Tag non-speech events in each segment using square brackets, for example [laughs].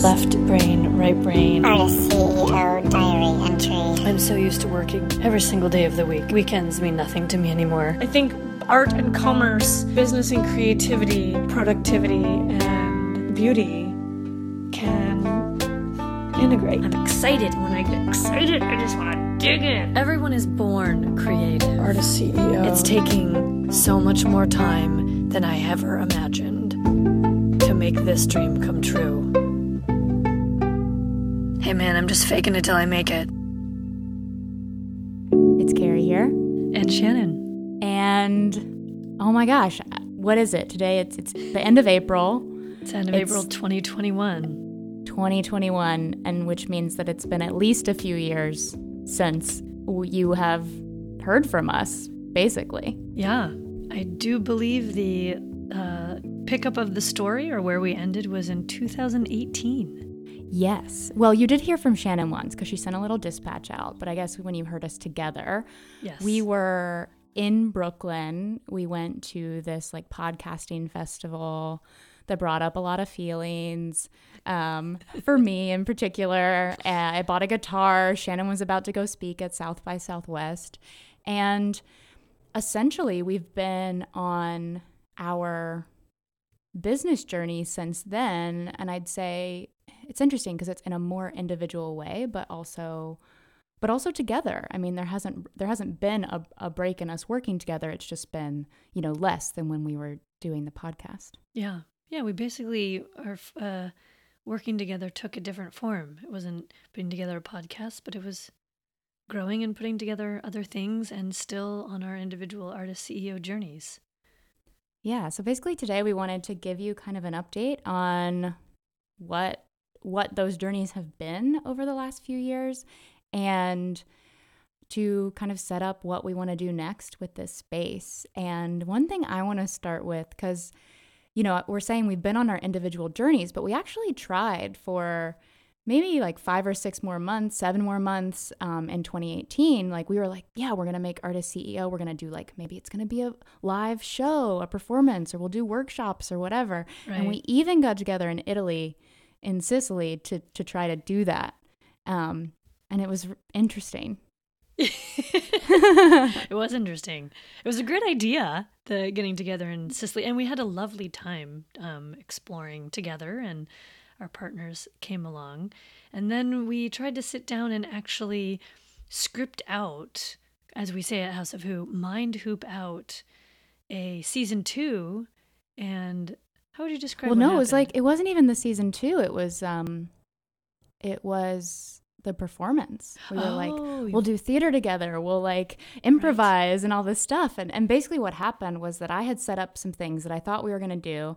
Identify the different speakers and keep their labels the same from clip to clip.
Speaker 1: Yes.
Speaker 2: Left brain, right brain.
Speaker 3: Artist CEO diary entry.
Speaker 2: I'm so used to working every single day of the week. Weekends mean nothing to me anymore.
Speaker 1: I think art and commerce, business and creativity, productivity and beauty can integrate. I'm excited. When I get excited, I just want to dig in.
Speaker 2: Everyone is born creative.
Speaker 1: Artist CEO.
Speaker 2: It's taking so much more time than I ever imagined to make this dream come true. Hey man, I'm just faking it till I make it.
Speaker 4: It's Carrie here.
Speaker 2: And Shannon.
Speaker 4: And oh my gosh, what is it? Today it's it's the end of April,
Speaker 2: It's end of
Speaker 4: It's-
Speaker 2: April 2021.
Speaker 4: 2021, and which means that it's been at least a few years since you have heard from us, basically.
Speaker 2: Yeah, I do believe the uh, pickup of the story or where we ended was in 2018.
Speaker 4: Yes. Well, you did hear from Shannon once because she sent a little dispatch out, but I guess when you heard us together,
Speaker 2: Yes.
Speaker 4: we were in Brooklyn. We went to this like podcasting festival that brought up a lot of feelings um, for me in particular. Uh, I bought a guitar. Shannon was about to go speak at South by Southwest. And essentially, we've been on our business journey since then. And I'd say it's interesting because it's in a more individual way, but also but also together. I mean, there hasn't there hasn't been a, a break in us working together. It's just been you know less than when we were doing the podcast.
Speaker 2: Yeah. Yeah, we basically are uh, working together took a different form. It wasn't putting together a podcast, but it was growing and putting together other things and still on our individual artist CEO journeys.
Speaker 4: Yeah. So basically, today we wanted to give you kind of an update on what what those journeys have been over the last few years, and to kind of set up what we want to do next with this space. And one thing I want to start with, because you know, we're saying we've been on our individual journeys, but we actually tried for maybe like five or six more months, seven more months um, in 2018. Like we were like, yeah, we're gonna make artist CEO. We're gonna do like maybe it's gonna be a live show, a performance, or we'll do workshops or whatever. And we even got together in Italy, in Sicily, to to try to do that. Um, and it was interesting. [laughs]
Speaker 2: it was interesting. It was a great idea, the getting together in Sicily, and we had a lovely time um, exploring together. And our partners came along, and then we tried to sit down and actually script out, as we say at House of Who, mind hoop out a season two. And how would you describe?
Speaker 4: It?
Speaker 2: Well,
Speaker 4: no, it was like it wasn't even the season two. It was um, it was the performance. We were like,
Speaker 2: Oh,
Speaker 4: we'll do theater together. We'll like improvise and all this stuff. And and basically what happened was that I had set up some things that I thought we were gonna do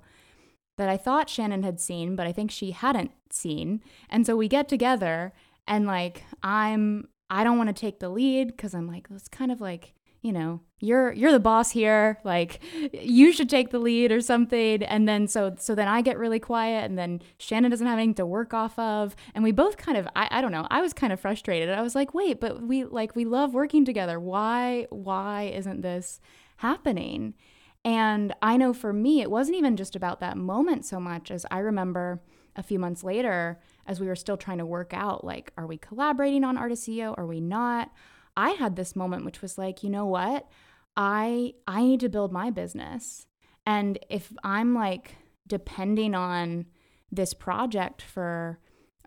Speaker 4: that I thought Shannon had seen, but I think she hadn't seen. And so we get together and like I'm I don't want to take the lead because I'm like, it's kind of like, you know, you're you're the boss here. Like you should take the lead or something. And then so so then I get really quiet and then Shannon doesn't have anything to work off of. And we both kind of I, I don't know, I was kind of frustrated. I was like, wait, but we like we love working together. Why why isn't this happening? And I know for me, it wasn't even just about that moment so much as I remember a few months later, as we were still trying to work out, like, are we collaborating on Artist CEO? Are we not? I had this moment which was like, you know what? I I need to build my business. And if I'm like depending on this project for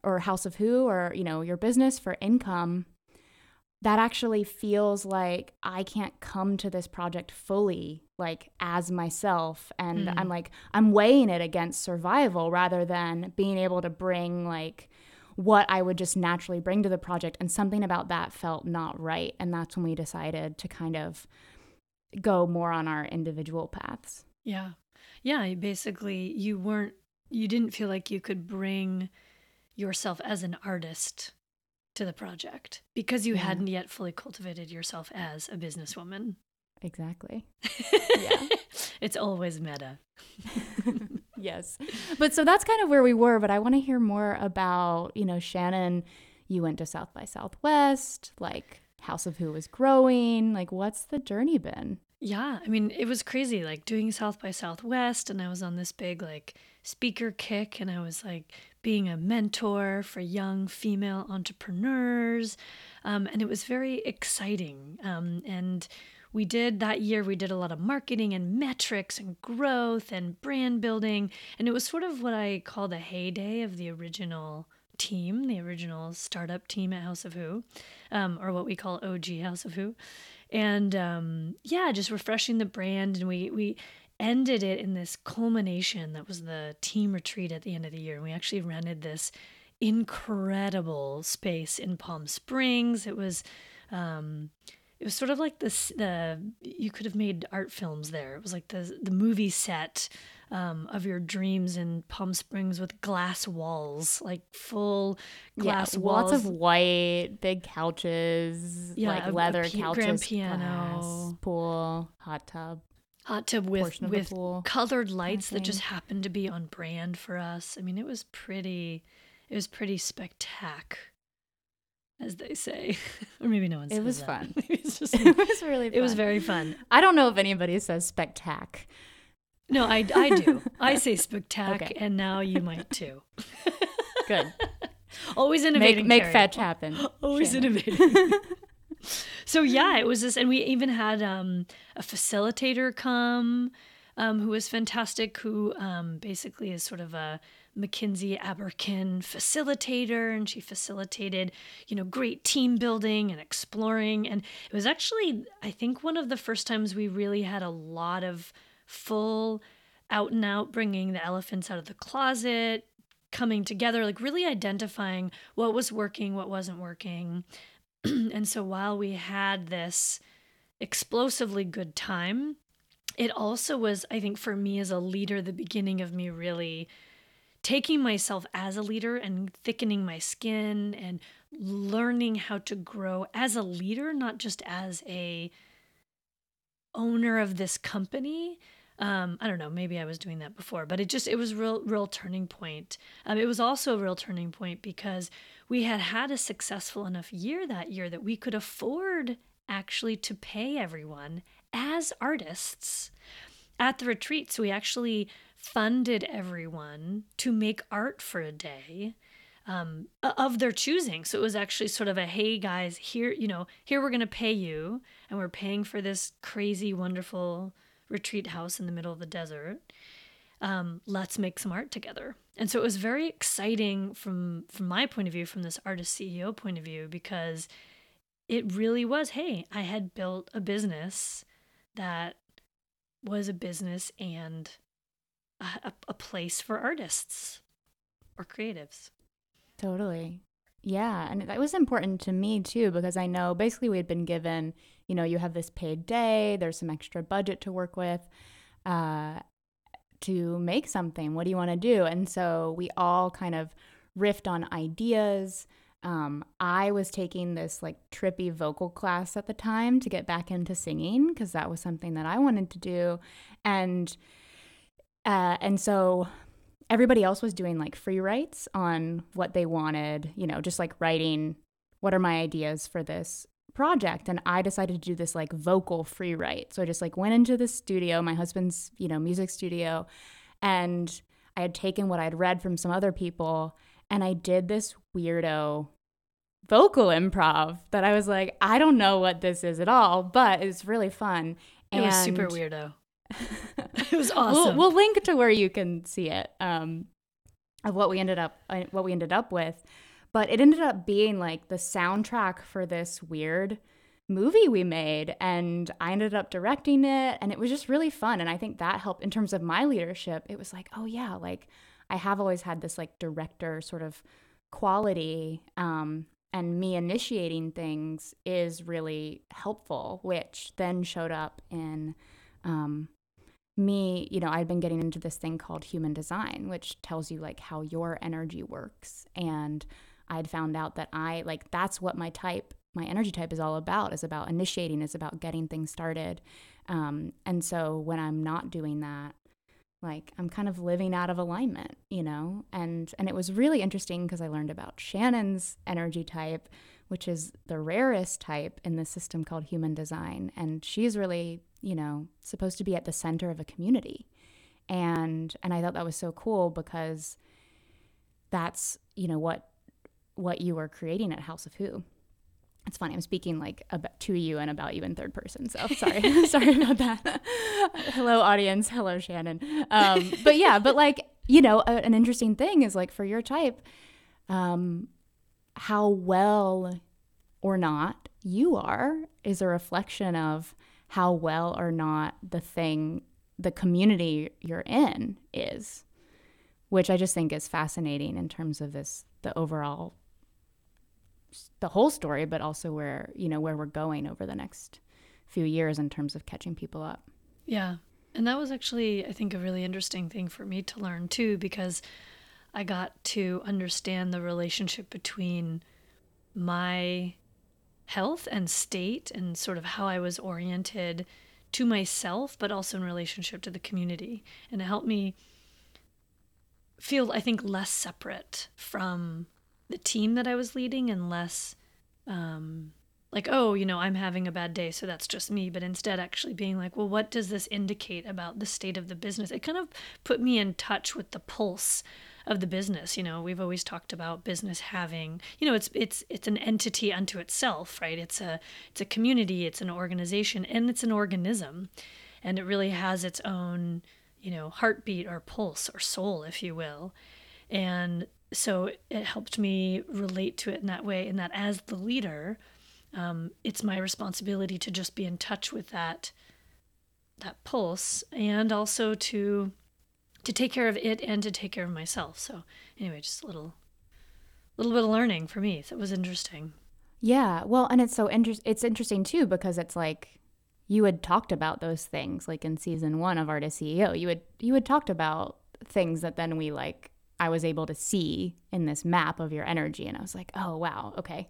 Speaker 4: or House of Who or, you know, your business for income, that actually feels like I can't come to this project fully, like as myself. And hmm. I'm like, I'm weighing it against survival rather than being able to bring like what I would just naturally bring to the project. And something about that felt not right. And that's when we decided to kind of go more on our individual paths.
Speaker 2: Yeah. Yeah. Basically, you weren't, you didn't feel like you could bring yourself as an artist to the project because you
Speaker 4: Yeah.
Speaker 2: hadn't yet fully cultivated yourself as a businesswoman.
Speaker 4: Exactly. [laughs]
Speaker 2: yeah. it's always meta. [laughs]
Speaker 4: yes. But so that's kind of where we were. But I want to hear more about, you know, Shannon, you went to South by Southwest, like House of Who was growing. Like, what's the journey been?
Speaker 2: Yeah, I mean, it was crazy like doing South by Southwest, and I was on this big like speaker kick, and I was like being a mentor for young female entrepreneurs. Um, and it was very exciting. Um, and we did that year, we did a lot of marketing and metrics and growth and brand building. And it was sort of what I call the heyday of the original team, the original startup team at House of Who, um, or what we call OG House of Who. And um, yeah, just refreshing the brand. And we, we, ended it in this culmination that was the team retreat at the end of the year. And we actually rented this incredible space in Palm Springs. It was um, it was sort of like this the you could have made art films there. It was like the the movie set um, of your dreams in Palm Springs with glass walls, like full glass
Speaker 4: yeah,
Speaker 2: walls.
Speaker 4: Lots of white, big couches,
Speaker 2: Yeah,
Speaker 4: like
Speaker 2: a- a
Speaker 4: leather
Speaker 2: pi-
Speaker 4: couches,
Speaker 2: grand piano.
Speaker 4: glass, pool, hot tub.
Speaker 2: hot tub with
Speaker 4: portion of the
Speaker 2: with
Speaker 4: pool
Speaker 2: colored lights that just happened to be on brand for us. I mean, it was pretty it was pretty spectac as they say. [laughs] or maybe no one says
Speaker 4: It was
Speaker 2: that.
Speaker 4: fun. [laughs]
Speaker 2: It's just [laughs]
Speaker 4: it was really fun.
Speaker 2: it was very fun.
Speaker 4: I don't know if anybody says spectac.
Speaker 2: No, I I do. I say spectac
Speaker 4: Okay.
Speaker 2: and now you might too.
Speaker 4: Good.
Speaker 2: Always
Speaker 4: make
Speaker 2: innovating.
Speaker 4: make
Speaker 2: Carrie.
Speaker 4: fetch happen.
Speaker 2: Always
Speaker 4: Shannon.
Speaker 2: innovating. so yeah, it was this, and we even had um, a facilitator come, um, who was fantastic. Who um, basically is sort of a Mackenzie Aberkin facilitator, and she facilitated, you know, great team building and exploring. And it was actually, I think, one of the first times we really had a lot of full out and out bringing the elephants out of the closet coming together like really identifying what was working what wasn't working [clears throat] and so while we had this explosively good time it also was i think for me as a leader the beginning of me really taking myself as a leader and thickening my skin and learning how to grow as a leader not just as a owner of this company um, I don't know, maybe I was doing that before, but it just it was real real turning point. Um, it was also a real turning point because we had had a successful enough year that year that we could afford actually to pay everyone as artists at the retreat. So we actually funded everyone to make art for a day um, of their choosing. So it was actually sort of a hey guys, here you know, here we're gonna pay you, and we're paying for this crazy, wonderful retreat house in the middle of the desert. Um, let's make some art together. And so it was very exciting from from my point of view, from this artist CEO point of view, because it really was, hey, I had built a business that was a business and a, a, place for artists or creatives.
Speaker 4: Totally. Yeah. And that was important to me too, because I know basically we had been given, you know, you have this paid day, there's some extra budget to work with uh, to make something. What do you want to do? And so we all kind of riffed on ideas. Um, I was taking this like trippy vocal class at the time to get back into singing because that was something that I wanted to do. And uh, and so everybody else was doing like free writes on what they wanted, you know, just like writing what are my ideas for this project and I decided to do this like vocal free write. So I just like went into the studio, my husband's, you know, music studio, and I had taken what I'd read from some other people and I did this weirdo vocal improv that I was like, I don't know what this is at all, but it's really fun.
Speaker 2: And it was super weirdo. [laughs] It was [laughs]
Speaker 4: We'll,
Speaker 2: awesome.
Speaker 4: we'll link to where you can see it um, of what we ended up uh, what we ended up with, but it ended up being like the soundtrack for this weird movie we made, and I ended up directing it, and it was just really fun. And I think that helped in terms of my leadership. It was like, oh yeah, like I have always had this like director sort of quality. Um, and me initiating things is really helpful, which then showed up in um, me, you know, I'd been getting into this thing called human design, which tells you like how your energy works. And I'd found out that I like that's what my type, my energy type is all about, is about initiating, is about getting things started. Um, and so when I'm not doing that, like I'm kind of living out of alignment, you know? And and it was really interesting because I learned about Shannon's energy type, which is the rarest type in the system called human design. And she's really, you know, supposed to be at the center of a community. And and I thought that was so cool because that's, you know, what what you were creating at House of Who. It's funny. I'm speaking like about to you and about you in third person. So [laughs] sorry, [laughs] sorry about that. Hello, audience. Hello, Shannon. Um, but yeah, but like you know, a, an interesting thing is like for your type, um, how well or not you are is a reflection of how well or not the thing, the community you're in is, which I just think is fascinating in terms of this the overall the whole story, but also where you know where we're going over the next few years in terms of catching people up.
Speaker 2: Yeah, and that was actually I think a really interesting thing for me to learn too, because I got to understand the relationship between my health and state and sort of how I was oriented to myself, but also in relationship to the community, and it helped me feel I think less separate from the team that I was leading and less um, like, oh, you know, I'm having a bad day, so that's just me. But instead, actually being like, well, what does this indicate about the state of the business? It kind of put me in touch with the pulse of the business. You know, we've always talked about business having, you know, it's it's it's an entity unto itself, right? It's a it's a community, it's an organization, and it's an organism, and it really has its own, you know, heartbeat or pulse or soul, if you will. And so it helped me relate to it in that way and that as the leader um, it's my responsibility to just be in touch with that that pulse and also to to take care of it and to take care of myself. So anyway just a little little bit of learning for me. That was interesting.
Speaker 4: Yeah. Well and it's so interesting it's interesting too because it's like you had talked about those things like in season one of artist ceo you had you had talked about things that then we like I was able to see in this map of your energy. And I was like, oh, wow, okay.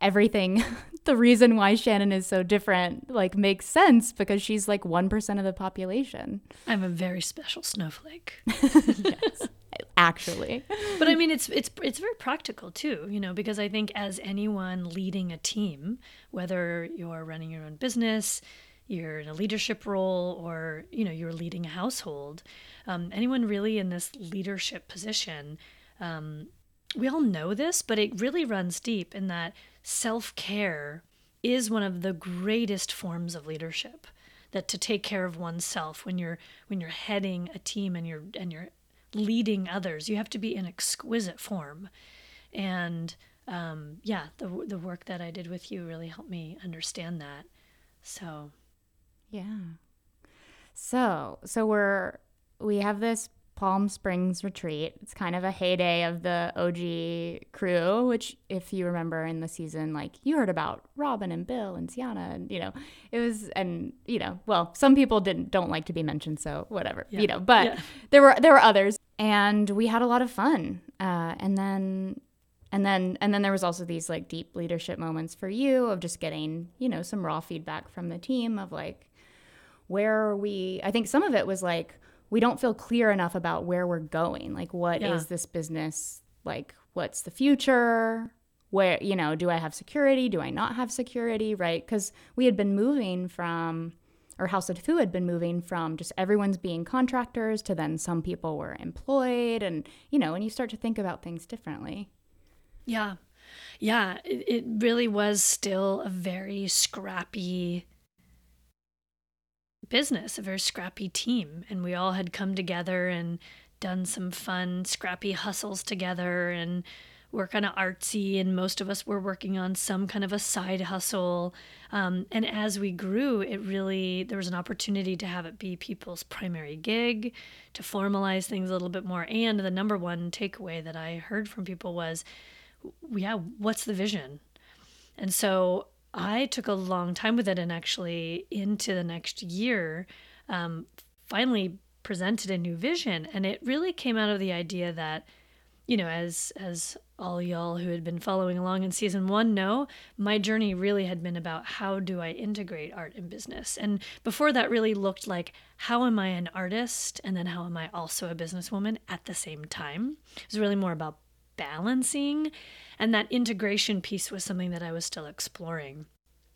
Speaker 4: Everything, [laughs] the reason why Shannon is so different, like makes sense because she's like 1% of the population.
Speaker 2: I'm a very special snowflake. [laughs]
Speaker 4: yes, actually.
Speaker 2: But I mean, it's, it's, it's very practical too, you know, because I think as anyone leading a team, whether you're running your own business, you're in a leadership role, or, you know, you're leading a household, um, anyone really in this leadership position, um, we all know this, but it really runs deep in that self care is one of the greatest forms of leadership. That to take care of oneself when you're when you're heading a team and you're and you're leading others, you have to be in exquisite form. And um, yeah, the the work that I did with you really helped me understand that. So,
Speaker 4: yeah. So so we're we have this Palm Springs retreat. It's kind of a heyday of the OG crew, which, if you remember in the season, like you heard about Robin and Bill and Sienna, and you know, it was, and you know, well, some people didn't don't like to be mentioned, so whatever, yeah. you know, but yeah. there were there were others, and we had a lot of fun, uh, and then. And then, and then there was also these like deep leadership moments for you of just getting, you know, some raw feedback from the team of like, where are we? I think some of it was like, we don't feel clear enough about where we're going. Like, what yeah. is this business? Like, what's the future? Where, you know, do I have security? Do I not have security? Right? Because we had been moving from, or House of Who had been moving from just everyone's being contractors to then some people were employed. And, you know, and you start to think about things differently.
Speaker 2: Yeah. Yeah. It, it really was still a very scrappy business, a very scrappy team. And we all had come together and done some fun, scrappy hustles together and were kind of artsy. And most of us were working on some kind of a side hustle. Um, and as we grew, it really, there was an opportunity to have it be people's primary gig, to formalize things a little bit more. And the number one takeaway that I heard from people was, yeah, what's the vision? And so I took a long time with it and actually into the next year um, finally presented a new vision. And it really came out of the idea that you know as as all y'all who had been following along in season 1 know my journey really had been about how do I integrate art and business. And before that really looked like how am I an artist? And then how am I also a businesswoman at the same time? It was really more about balancing. And that integration piece was something that I was still exploring.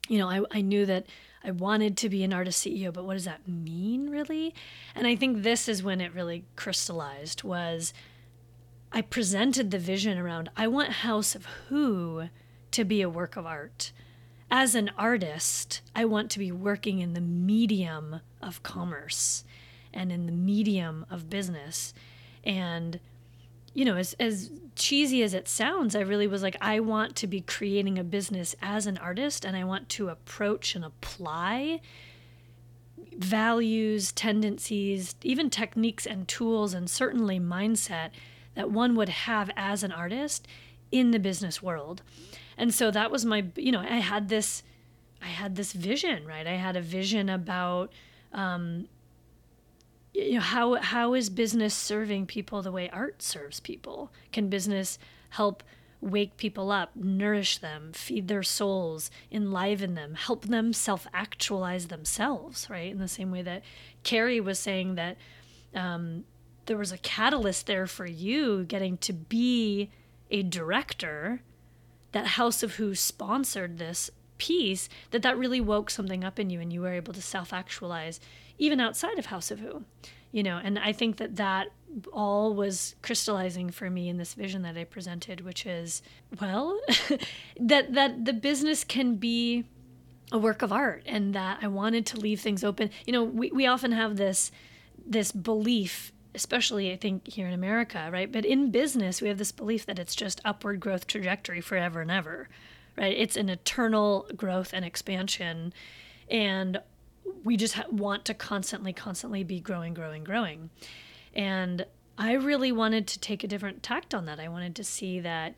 Speaker 2: You know, I, I knew that I wanted to be an artist CEO, but what does that mean really? And I think this is when it really crystallized was I presented the vision around I want House of Who to be a work of art. As an artist, I want to be working in the medium of commerce and in the medium of business. And, you know, as, as cheesy as it sounds, I really was like, I want to be creating a business as an artist and I want to approach and apply values, tendencies, even techniques and tools, and certainly mindset that one would have as an artist in the business world. And so that was my, you know, I had this, I had this vision, right? I had a vision about, um, you know, how how is business serving people the way art serves people? Can business help wake people up, nourish them, feed their souls, enliven them, help them self actualize themselves, right? In the same way that Carrie was saying that um, there was a catalyst there for you getting to be a director that house of who sponsored this piece that that really woke something up in you and you were able to self-actualize even outside of house of who you know and i think that that all was crystallizing for me in this vision that i presented which is well [laughs] that that the business can be a work of art and that i wanted to leave things open you know we, we often have this this belief especially I think here in America, right? But in business, we have this belief that it's just upward growth trajectory forever and ever, right? It's an eternal growth and expansion. And we just ha- want to constantly, constantly be growing, growing, growing. And I really wanted to take a different tact on that. I wanted to see that,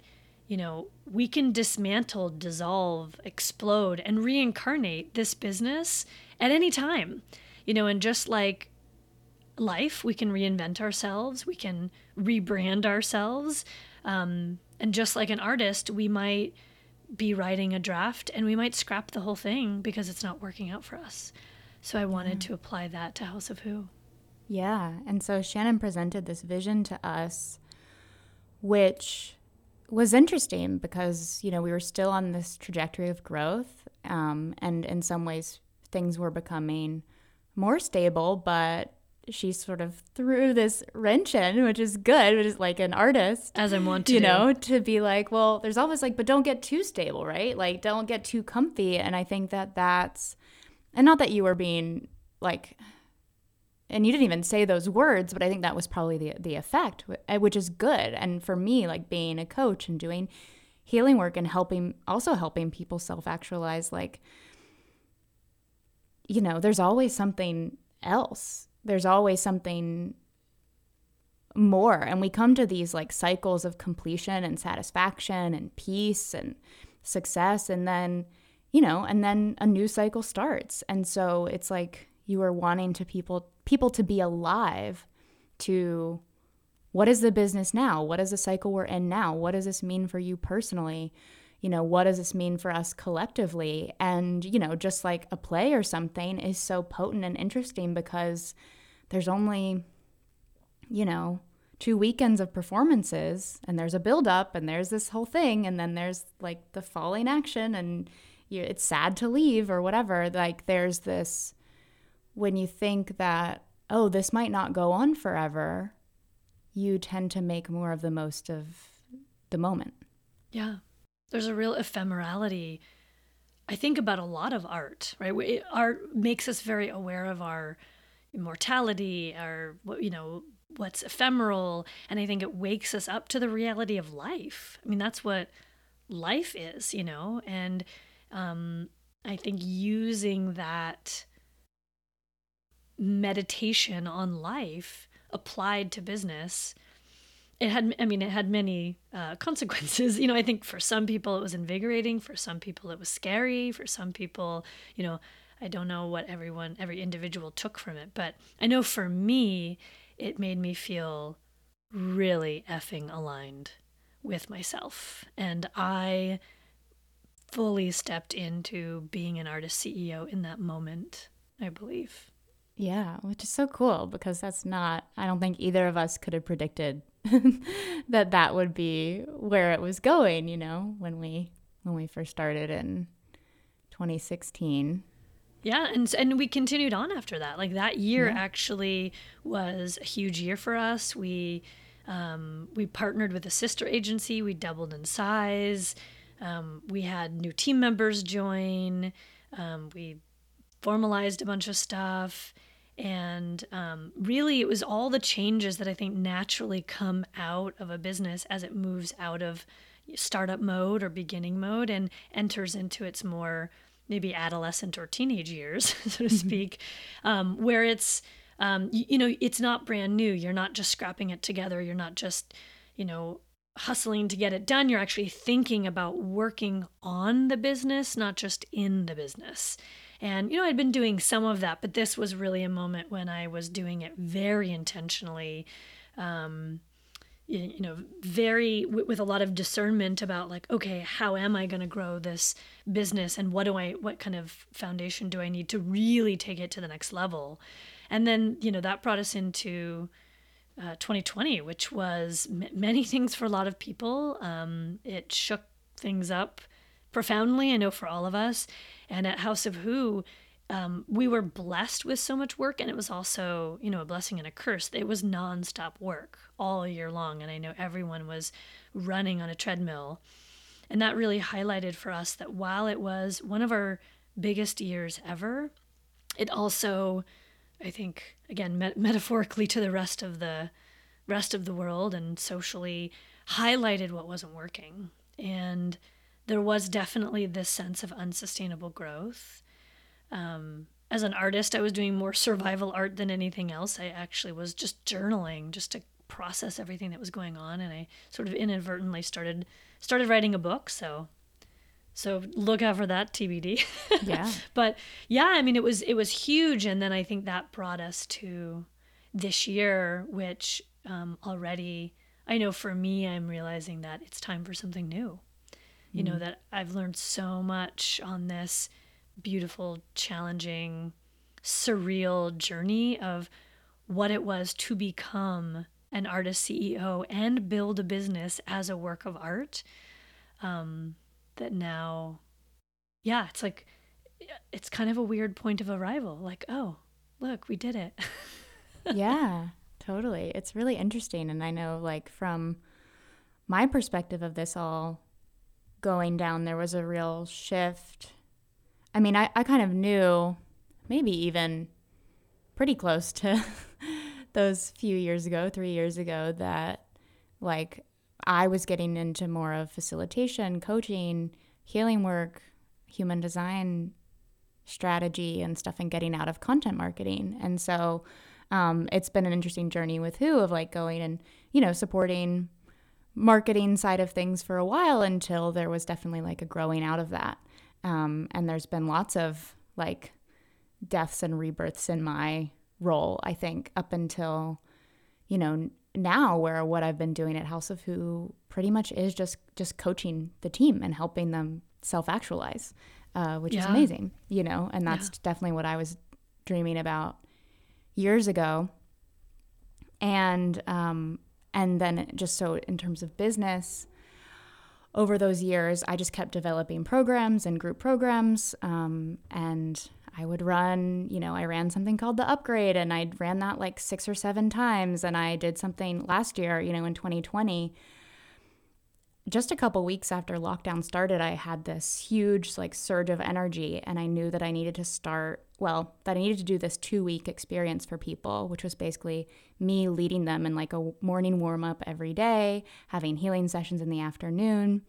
Speaker 2: you know, we can dismantle, dissolve, explode, and reincarnate this business at any time. You know, and just like life. We can reinvent ourselves, we can rebrand ourselves. Um, and just like an artist, we might be writing a draft and we might scrap the whole thing because it's not working out for us. So I wanted to apply that to House of Who.
Speaker 4: Yeah. And so Shannon presented this vision to us, which was interesting because, you know, we were still on this trajectory of growth. Um, and in some ways, things were becoming more stable, but she sort of threw this wrench in, which is good, which is like an artist.
Speaker 2: As I want to
Speaker 4: You
Speaker 2: do.
Speaker 4: know, to be like, well, there's always like, but don't get too stable, right? Like, don't get too comfy. And I think that that's, and not that you were being like, and you didn't even say those words, but I think that was probably the, the effect, eh, which is good. And for me, like being a coach and doing healing work and helping, also helping people self actualize, like, you know, there's always something else. There's always something more. And we come to these like cycles of completion and satisfaction and peace and success. And then you know and then a new cycle starts. And so it's like you are wanting to people people to be alive to what is the business now? What is the cycle we're in now? What does this mean for you personally? You know what does this mean for us collectively? And you know just like a play or something is so potent and interesting because there's only you know two weekends of performances and there's a build up and there's this whole thing and then there's like the falling action and you, it's sad to leave or whatever like there's this when you think that oh this might not go on forever you tend to make more of the most of the moment
Speaker 2: Yeah. There's a real ephemerality. I think about a lot of art, right? Art makes us very aware of our mortality, our, you know, what's ephemeral. And I think it wakes us up to the reality of life. I mean, that's what life is, you know? And um, I think using that meditation on life applied to business it had i mean it had many uh, [laughs] consequences. You know i think for some people it was invigorating for some people it was scary for some people you know i don't know what everyone every individual took from it but i know for me it made me feel really effing aligned with myself. And i fully stepped into being an artist ceo in that moment i believe
Speaker 4: Yeah, which is so cool because that's not, I don't think either of us could have predicted [laughs] that that would be where it was going, you know, when we when we first started in 2016.
Speaker 2: Yeah, and and we continued on after that. Like that year yeah. actually was a huge year for us. We um, we partnered with a sister agency. We doubled in size. Um, we had new team members join. Um, we formalized a bunch of stuff. And um, really, it was all the changes that I think naturally come out of a business as it moves out of startup mode or beginning mode and enters into its more maybe adolescent or teenage years, [laughs] so to mm-hmm. speak, um, where it's, um, you, you know, it's not brand new. You're not just scrapping it together. You're not just, you know, hustling to get it done. You're actually thinking about working on the business, not just in the business. And, you know, I'd been doing some of that, but this was really a moment when I was doing it very intentionally. Um, you know, very with a lot of discernment about like, okay, how am I going to grow this business, and what do I, what kind of foundation do I need to really take it to the next level? And then, you know, that brought us into uh, 2020, which was m- many [laughs] things for a lot of people. Um, it shook things up profoundly, I know for all of us. And at House of Who, um, we were blessed with so much work, and it was also, you know, a blessing and a curse. It was nonstop work all year long, and I know everyone was running on a treadmill. And that really highlighted for us that while it was one of our biggest years ever, it also, I think, again, met- metaphorically to the rest of the rest of the world and socially highlighted what wasn't working. And there was definitely this sense of unsustainable growth. Um, as an artist, I was doing more survival art than anything else. I actually was just journaling just to process everything that was going on, and I sort of inadvertently started started writing a book. So, so look out for that TBD. [laughs]
Speaker 4: Yeah.
Speaker 2: but yeah, I mean, it was it was huge, and then I think that brought us to this year, which um, already I know for me, I'm realizing that it's time for something new you know, mm. that I've learned so much on this beautiful, challenging, surreal journey of what it was to become an artist CEO and build a business as a work of art. Um, that now, yeah, it's like, it's kind of a weird point of arrival. Like, oh, look, we did it. [laughs]
Speaker 4: yeah, totally. It's really interesting. And I know, like, from my perspective of this all, going down, there was a real shift. I mean, I, I kind of knew, maybe even pretty close to [laughs] those few years ago, three years ago, that like I was getting into more of facilitation, coaching, healing work, human design strategy and stuff, and getting out of content marketing. And so um, it's been an interesting journey with Who of like going and, you know, supporting marketing side of things for a while until there was definitely like a growing out of that. Um, and there's been lots of like deaths and rebirths in my role, I think, up until, you know, now where what I've been doing at House of Who pretty much is just just coaching the team and helping them self actualize, uh, which yeah. is amazing, you know, and that's yeah. definitely what I was dreaming about years ago. And um, and then just so in terms of business, over those years, I just kept developing programs and group programs. Um, and I would run, you know, I ran something called the upgrade and I ran that like six or seven times. And I did something last year, you know, in 2020 just a couple weeks after lockdown started, I had this huge like surge of energy and I knew that I needed to start, well, that I needed to do this 2-week experience for people, which was basically me leading them in like a morning warm up every day, having healing sessions in the afternoon,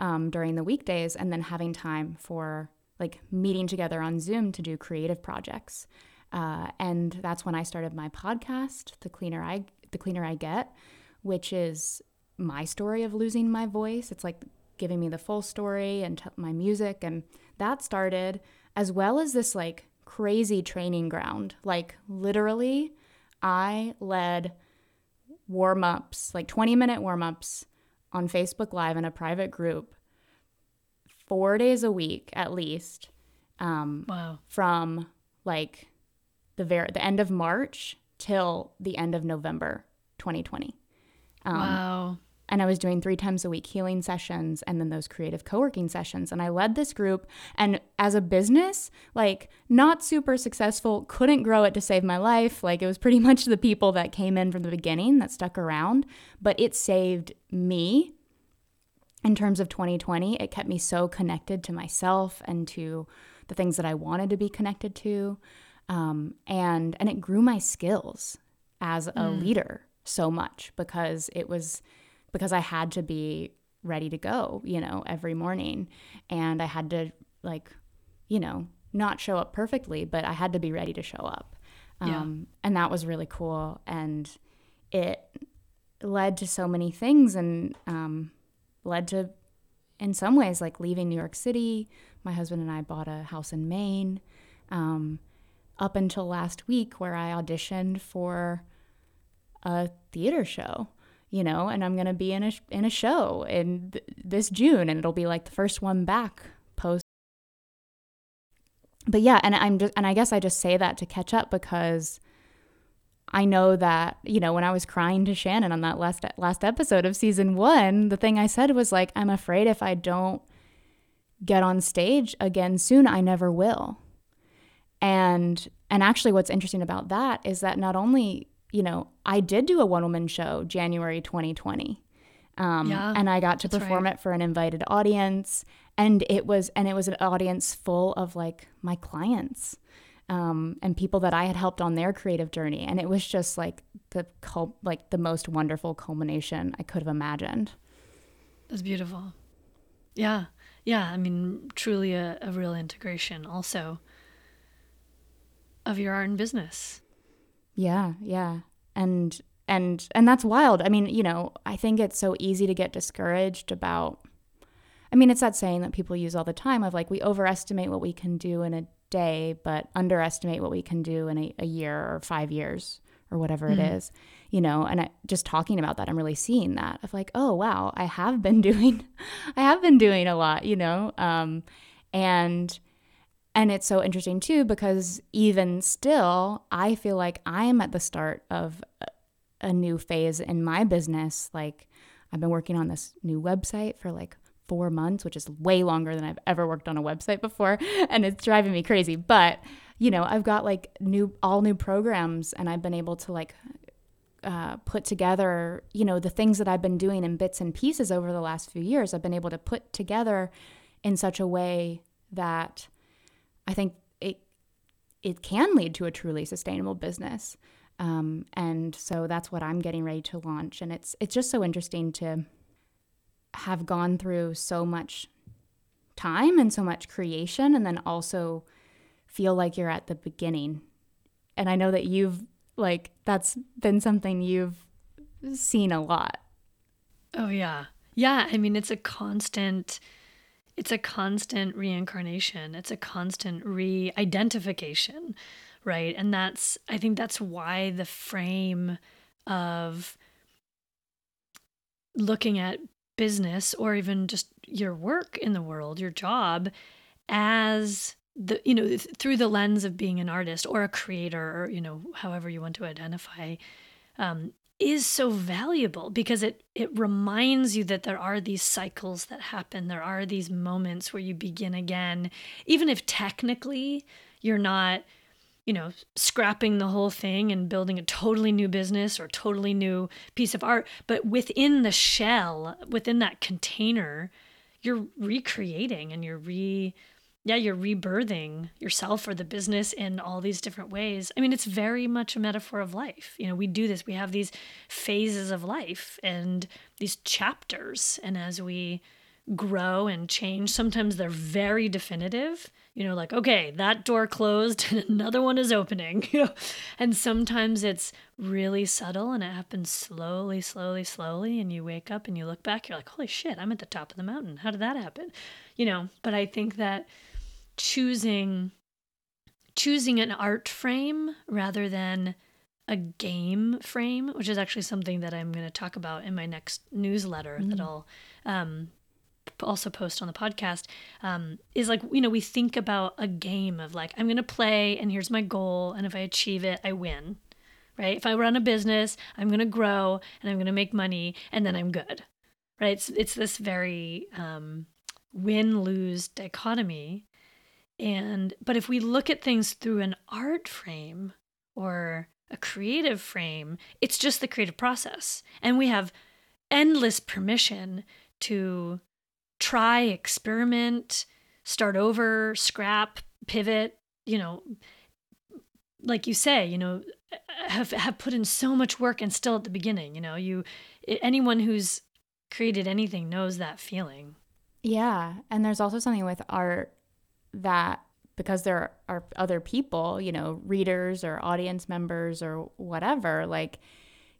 Speaker 4: um, during the weekdays and then having time for like meeting together on Zoom to do creative projects. Uh, and that's when I started my podcast, The Cleaner I The Cleaner I Get, which is my story of losing my voice. It's like giving me the full story and t- my music. And that started as well as this like crazy training ground. Like literally, I led warm ups, like 20 minute warm ups on Facebook Live in a private group four days a week at least. Um,
Speaker 2: wow.
Speaker 4: From like the very the end of March till the end of November 2020. Um,
Speaker 2: wow.
Speaker 4: and I was doing three times a week healing sessions and then those creative co working sessions. And I led this group. And as a business, like not super successful, couldn't grow it to save my life. Like it was pretty [laughs] much the people that came in from the beginning that stuck around, but it saved me. In terms of 2020, it kept me so connected to myself and to the things that I wanted to be connected to. Um, and and it grew my skills as a leader so much because it was because I had to be ready to go, you know, every morning. And I had to, like, you know, not show up perfectly, but I had to be ready to show up.
Speaker 2: Yeah.
Speaker 4: Um, and that was really cool. And it led to so many things and um, led to, in some ways, like leaving New York City. My husband and I bought a house in Maine. Um, up until last week, where I auditioned for a theater show, you know, and I'm going to be in a in a show in th- this June and it'll be like the first one back post But yeah, and I'm just and I guess I just say that to catch up because I know that, you know, when I was crying to Shannon on that last last episode of season 1, the thing I said was like I'm afraid if I don't get on stage again soon, I never will. And and actually what's interesting about that is that not only, you know, I did do a one woman show January 2020. Um,
Speaker 2: Yeah,
Speaker 4: and I got to perform
Speaker 2: right.
Speaker 4: it for an invited audience and it was and it was an audience full of like my clients um, and people that I had helped on their creative journey and it was just like the cul- like the most wonderful culmination I could have imagined.
Speaker 2: That's beautiful. Yeah. Yeah. I mean, truly a, a real integration also of your art and business.
Speaker 4: Yeah, yeah. And and and that's wild. I mean, you know, I think it's so easy to get discouraged about I mean, it's that saying that people use all the time of like we overestimate what we can do in a day, but underestimate what we can do in a, a year or five years or whatever it is, you know. And I, just talking about that, I'm really seeing that of like, oh wow, I have [laughs] been doing, I have been doing a lot, you know. Um, and and it's so interesting too because even still, I feel like I'm at the start of a new phase in my business. Like, I've been working on this new website for like four months, which is way longer than I've ever worked on a website before. [laughs] And it's driving me crazy. But, you know, I've got like new, all new programs, and I've been able to like uh, put together, you know, the things that I've been doing in bits and pieces over the last few years. I've been able to put together in such a way that I think it it can lead to a truly sustainable business. Um, and so that's what I'm getting ready to launch. And it's it's just so interesting to have gone through so much time and so much creation, and then also feel like you're at the beginning. And I know that you've like that's been something you've seen a lot.
Speaker 2: Oh yeah. Yeah, I mean it's a constant it's a constant reincarnation. It's a constant re-identification, right? And that's I think that's why the frame of looking at business or even just your work in the world, your job as the you know th- through the lens of being an artist or a creator or you know however you want to identify um, is so valuable because it it reminds you that there are these cycles that happen. There are these moments where you begin again. Even if technically you're not you know scrapping the whole thing and building a totally new business or totally new piece of art but within the shell within that container you're recreating and you're re yeah, you're rebirthing yourself or the business in all these different ways. I mean, it's very much a metaphor of life. You know, we do this, we have these phases of life and these chapters. And as we grow and change, sometimes they're very definitive. You know, like, okay, that door closed [laughs] and another one is opening. [laughs] You know, and sometimes it's really subtle and it happens slowly, slowly, slowly. And you wake up and you look back, you're like, holy shit, I'm at the top of the mountain. How did that happen? You know, but I think that choosing choosing an art frame rather than a game frame, which is actually something that I'm going to talk about in my next newsletter that I'll um, also post on the podcast, um, is like, you know, we think about a game of like, I'm going to play and here's my goal. And if I achieve it, I win. right? If I run a business, I'm going to grow and I'm going to make money and then I'm good, right? It's, it's this very um, win lose dichotomy. And, but if we look at things through an art frame or a creative frame, it's just the creative process. And we have endless permission to try, experiment, start over, scrap, pivot, you know, like you say, you know, have have put in so much work and still at the beginning, you know, you anyone who's created anything knows that feeling.
Speaker 4: Yeah, and there's also something with art that because there are other people, you know, readers or audience members or whatever, like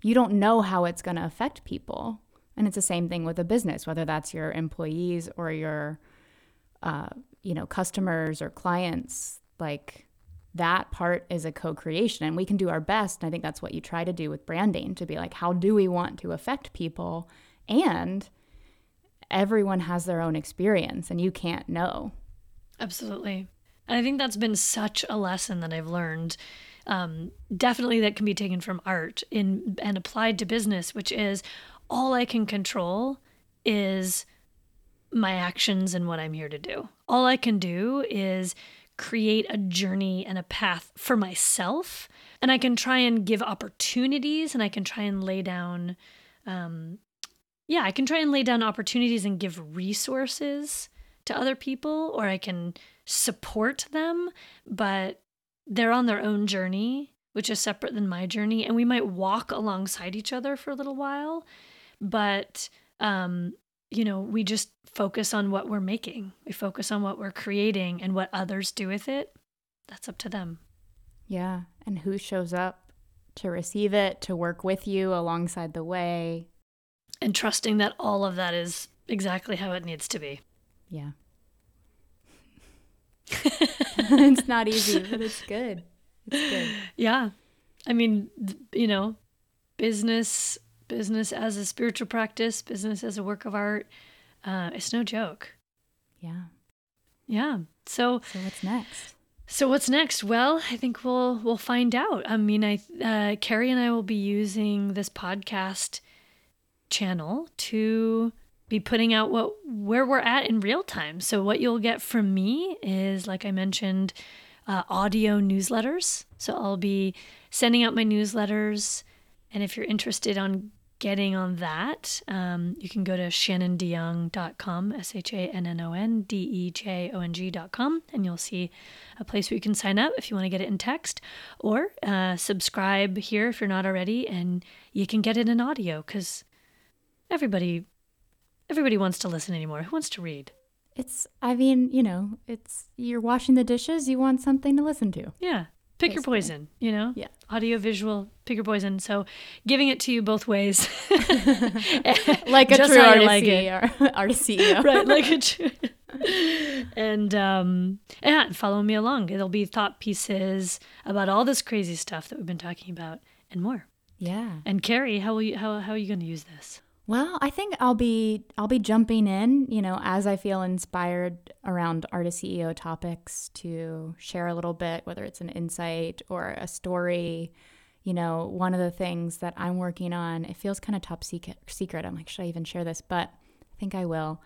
Speaker 4: you don't know how it's going to affect people. And it's the same thing with a business, whether that's your employees or your, uh, you know, customers or clients. Like that part is a co creation, and we can do our best. And I think that's what you try to do with branding to be like, how do we want to affect people? And everyone has their own experience, and you can't know.
Speaker 2: Absolutely. And I think that's been such a lesson that I've learned. Um, definitely that can be taken from art in and applied to business, which is all I can control is my actions and what I'm here to do. All I can do is create a journey and a path for myself. And I can try and give opportunities and I can try and lay down, um, yeah, I can try and lay down opportunities and give resources to other people, or I can support them, but they're on their own journey, which is separate than my journey. And we might walk alongside each other for a little while but um, you know, we just focus on what we're making. We focus on what we're creating and what others do with it. That's up to them.
Speaker 4: Yeah, and who shows up to receive it, to work with you alongside the way,
Speaker 2: and trusting that all of that is exactly how it needs to be.
Speaker 4: Yeah. [laughs] it's not easy, but it's good. It's good.
Speaker 2: Yeah. I mean, you know, business business as a spiritual practice, business as a work of art. Uh, it's no joke.
Speaker 4: Yeah.
Speaker 2: Yeah. So.
Speaker 4: So what's next?
Speaker 2: So what's next? Well, I think we'll we'll find out. I mean, I uh, Carrie and I will be using this podcast channel to be putting out what where we're at in real time. So what you'll get from me is, like I mentioned, uh, audio newsletters. So I'll be sending out my newsletters, and if you're interested on getting on that, um, you can go to shannondejong.com, S H A N N O N D E J O N G.com, and you'll see a place where you can sign up if you want to get it in text or uh, subscribe here if you're not already, and you can get it in audio because everybody. Everybody wants to listen anymore. Who wants to read?
Speaker 4: It's, I mean, you know, it's, you're washing the dishes, you want something to listen to.
Speaker 2: Yeah pick your poison, you know?
Speaker 4: Yeah.
Speaker 2: Audio, visual, pick your poison. So giving it to you both ways. [laughs]
Speaker 4: like a Just true artist, like CEO, artist CEO.
Speaker 2: right, like a true. and um yeah, follow me along. It'll be thought pieces about all this crazy stuff that we've been talking about and more.
Speaker 4: Yeah.
Speaker 2: And Carrie, how will you how how are you going to use this?
Speaker 4: Well, I think I'll be I'll be jumping in, you know, as I feel inspired around artist CEO topics to share a little bit, whether it's an insight or a story. You know, one of the things that I'm working on, it feels kind of top secret. Secret. I'm like, should I even share this? But I think I will.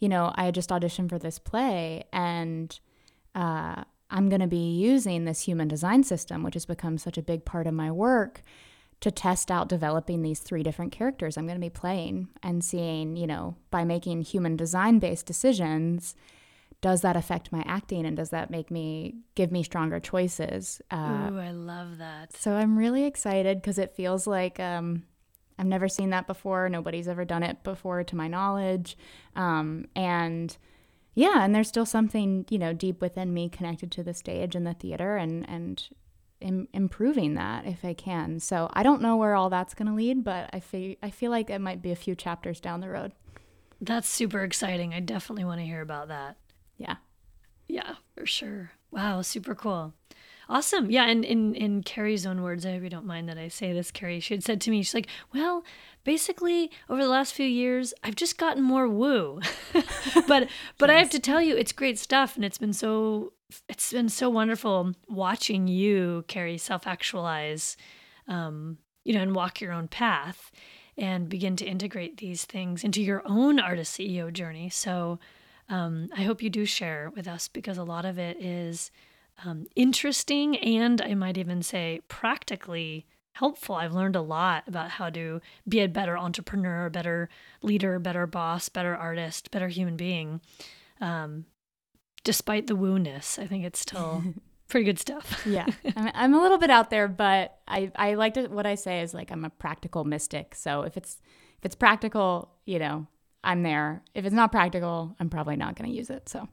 Speaker 4: You know, I just auditioned for this play, and uh, I'm going to be using this human design system, which has become such a big part of my work to test out developing these three different characters I'm going to be playing and seeing, you know, by making human design based decisions, does that affect my acting and does that make me give me stronger choices?
Speaker 2: Uh, Ooh, I love that.
Speaker 4: So I'm really excited because it feels like um, I've never seen that before. Nobody's ever done it before, to my knowledge. Um, and yeah, and there's still something, you know, deep within me connected to the stage and the theater and, and Im- improving that if I can. So I don't know where all that's going to lead, but I feel I feel like it might be a few chapters down the road.
Speaker 2: That's super exciting. I definitely want to hear about that.
Speaker 4: Yeah.
Speaker 2: Yeah, for sure. Wow, super cool. Awesome. Yeah, and in, in Carrie's own words, I hope you don't mind that I say this, Carrie, she had said to me, she's like, Well, basically over the last few years, I've just gotten more woo. [laughs] but but yes. I have to tell you, it's great stuff and it's been so it's been so wonderful watching you, Carrie, self actualize um, you know, and walk your own path and begin to integrate these things into your own artist CEO journey. So um, I hope you do share with us because a lot of it is um, interesting and I might even say practically helpful. I've learned a lot about how to be a better entrepreneur, better leader, better boss, better artist, better human being. Um, despite the woo-ness, I think it's still [laughs] pretty good stuff.
Speaker 4: yeah, [laughs] I'm, I'm, a little bit out there, but I I like to what I say is like I'm a practical mystic. So if it's if it's practical, you know, I'm there. If it's not practical, I'm probably not going to use it. So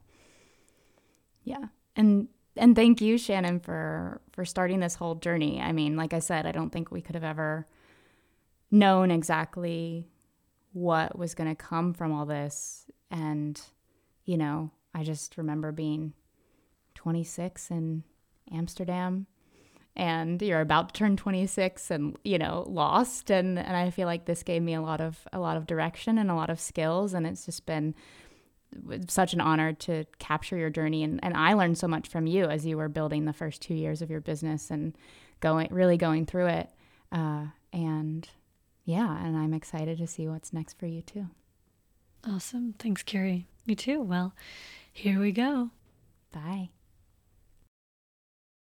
Speaker 4: yeah, and and thank you, Shannon, for for starting this whole journey. I mean, like I said, I don't think we could have ever known exactly what was going to come from all this, and you know, I just remember being 26 in Amsterdam and you're about to turn 26 and you know lost and and I feel like this gave me a lot of a lot of direction and a lot of skills and it's just been such an honor to capture your journey and, and I learned so much from you as you were building the first two years of your business and going really going through it uh, and yeah and I'm excited to see what's next for you too.
Speaker 2: Awesome. Thanks Carrie. Me too. Well here we go.
Speaker 4: Bye